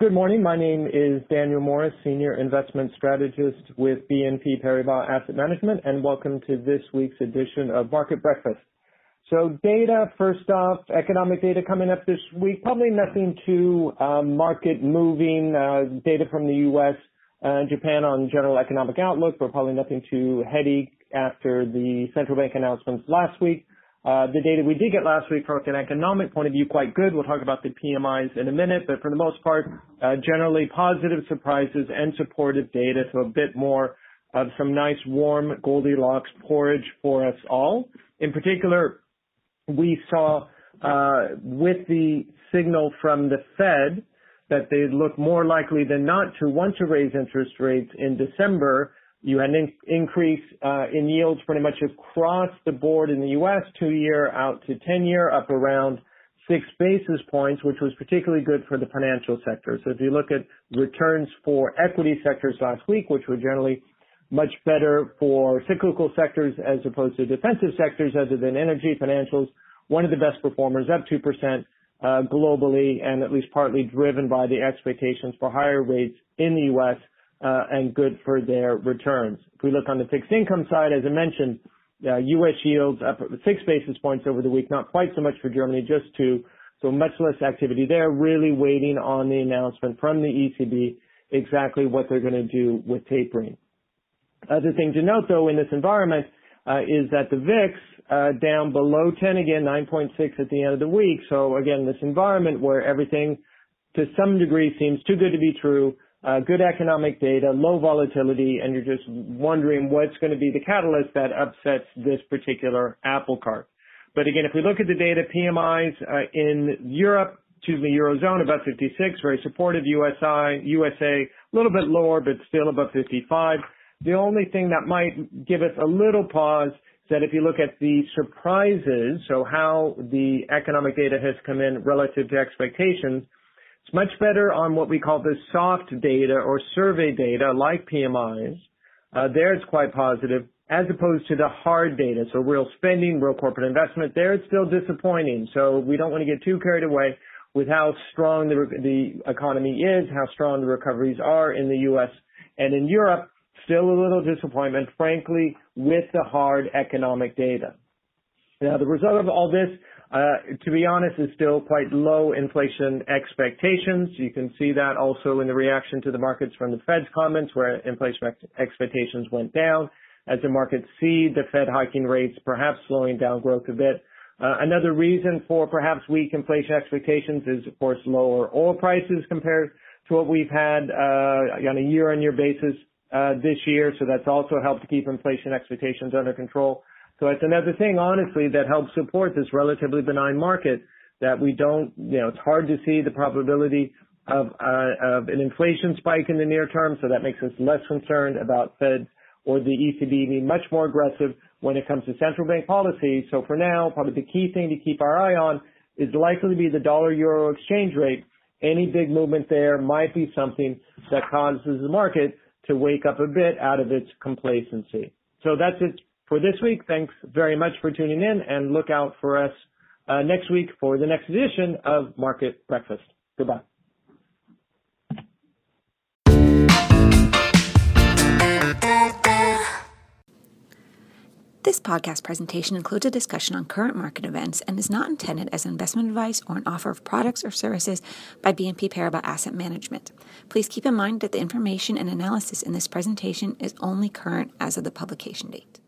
Good morning. My name is Daniel Morris, Senior Investment Strategist with BNP Paribas Asset Management, and welcome to this week's edition of Market Breakfast. So data, first off, economic data coming up this week. Probably nothing too um, market moving. Uh, data from the U.S. and Japan on general economic outlook, but probably nothing too heady after the central bank announcements last week. Uh, the data we did get last week from an economic point of view quite good. We'll talk about the PMIs in a minute, but for the most part, uh, generally positive surprises and supportive data, so a bit more of some nice warm Goldilocks porridge for us all. In particular, we saw uh, with the signal from the Fed that they look more likely than not to want to raise interest rates in December you had an increase uh, in yields pretty much across the board in the U.S., two-year out to 10-year, up around six basis points, which was particularly good for the financial sector. So if you look at returns for equity sectors last week, which were generally much better for cyclical sectors as opposed to defensive sectors other than energy, financials, one of the best performers, up 2% uh, globally, and at least partly driven by the expectations for higher rates in the U.S and good for their returns. If we look on the fixed income side, as I mentioned, uh, U.S. yields up six basis points over the week, not quite so much for Germany, just two. So much less activity there, really waiting on the announcement from the ECB exactly what they're going to do with tapering. Other thing to note, though, in this environment uh, is that the VIX uh, down below 10 again, 9.6 at the end of the week. So again, this environment where everything to some degree seems too good to be true, uh, good economic data, low volatility, and you're just wondering what's going to be the catalyst that upsets this particular apple cart. But again, if we look at the data, PMIs uh, in Europe, excuse me, Eurozone about 56, very supportive. USI, USA, a little bit lower, but still above 55. The only thing that might give us a little pause is that if you look at the surprises, so how the economic data has come in relative to expectations, it's much better on what we call the soft data or survey data like PMIs. Uh, there it's quite positive as opposed to the hard data. So real spending, real corporate investment, there it's still disappointing. So we don't want to get too carried away with how strong the, the economy is, how strong the recoveries are in the U.S. and in Europe. Still a little disappointment, frankly, with the hard economic data. Now, the result of all this uh, to be honest, is still quite low inflation expectations. You can see that also in the reaction to the markets from the Fed's comments, where inflation expectations went down as the markets see the Fed hiking rates, perhaps slowing down growth a bit. Uh, another reason for perhaps weak inflation expectations is, of course, lower oil prices compared to what we've had uh, on a year-on-year basis uh, this year. So that's also helped to keep inflation expectations under control. So it's another thing, honestly, that helps support this relatively benign market that we don't, you know, it's hard to see the probability of, uh, of an inflation spike in the near term. So that makes us less concerned about Fed or the ECB being much more aggressive when it comes to central bank policy. So for now, probably the key thing to keep our eye on is likely to be the dollar euro exchange rate. Any big movement there might be something that causes the market to wake up a bit out of its complacency. So that's it for this week. Thanks very much for tuning in and look out for us uh, next week for the next edition of Market Breakfast. Goodbye. This podcast presentation includes a discussion on current market events and is not intended as investment advice or an offer of products or services by BNP Paribas Asset Management. Please keep in mind that the information and analysis in this presentation is only current as of the publication date.